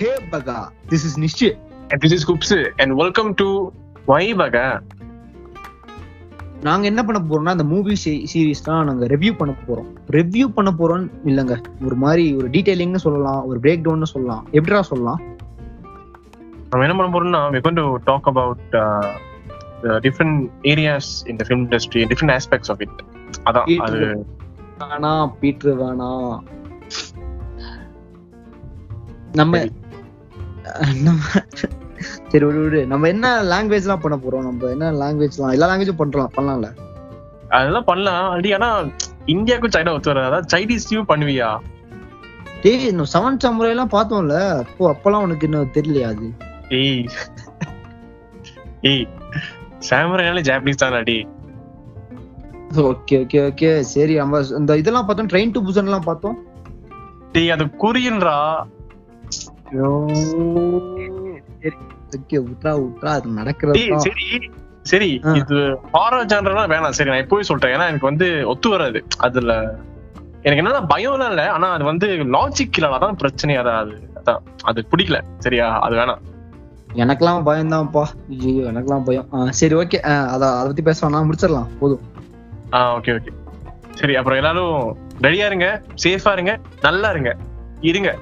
ஹே பகா this is Nishith And this is Kupsu and welcome to Why Baga. நாங்க என்ன பண்ண போறோம்னா அந்த மூவி சீரிஸ் தான் நாங்க ரிவ்யூ பண்ண போறோம். ரிவ்யூ பண்ண போறோம் இல்லங்க. ஒரு மாதிரி ஒரு டீடைலிங்னு சொல்லலாம் ஒரு பிரேக் டவுன்னு சொல்லலாம். எப்படிடா சொல்லலாம்? நம்ம என்ன பண்ண போறோம்னா we're going to talk about uh, the different areas in the film industry, different aspects of it. அதான் அது. வேணா பீட்ரு வேணா நம்ம சரி விடு விடு. நம்ம என்ன லாங்குவேஜ்லாம் பண்ண போறோம்? நம்ம என்ன லாங்குவேஜ்லாம் எல்லா லாங்குவேஜும் பண்றலாம் பண்ணலாம்ல? அதெல்லாம் பண்ணலாம். அப்படி ஆனா இந்தியாவுக்கும் சைனா ஒத்து வராது. அதாவது சைனீஸ்லயும் பண்ணுவியா? டேய் இன்னும் செவன் சமுறை எல்லாம் பார்த்தோம்ல? அப்போ அப்பெல்லாம் உனக்கு இன்னும் தெரியலையா அது? ஏய். ஏய் சாமுரைனாலே ஜாப்பனீஸ் தான் அடி. Okay okay okay. சரி நம்ம இந்த இதெல்லாம் பார்த்தோம் ட்ரெயின் டு புசன் எல்லாம் பார்த்தோம். டேய் அது கொரியன்ரா ஓகே விட்றா விட்றா அது டேய் நடக்கிறது? சரி சரி. இது ஹாரர் ஜானர்லாம் வேணாம். சரி நான் இப்போவே சொல்றேன். ஏன்னா எனக்கு வந்து ஒத்து வராது. அதுல எனக்கு என்னன்னா பயம்லாம் இல்ல. ஆனா அது வந்து லாஜிக் இல்ல அதான் பிரச்சனை அதான் அது. அதான். அது பிடிக்கல. சரியா? அது வேணாம். எனக்கெல்லாம் பயம் தான்ப்பா ஐயோ எனக்கெல்லாம் பயம். சரி ஓகே. அத அதை பத்தி பேச வேணாம் முடிச்சிடலாம். போதும். ஆ ஓகே ஓகே. சரி அப்புறம் எல்லாரும் ரெடியா இருங்க. சேஃபா இருங்க. நல்லா இருங்க. இருங்க.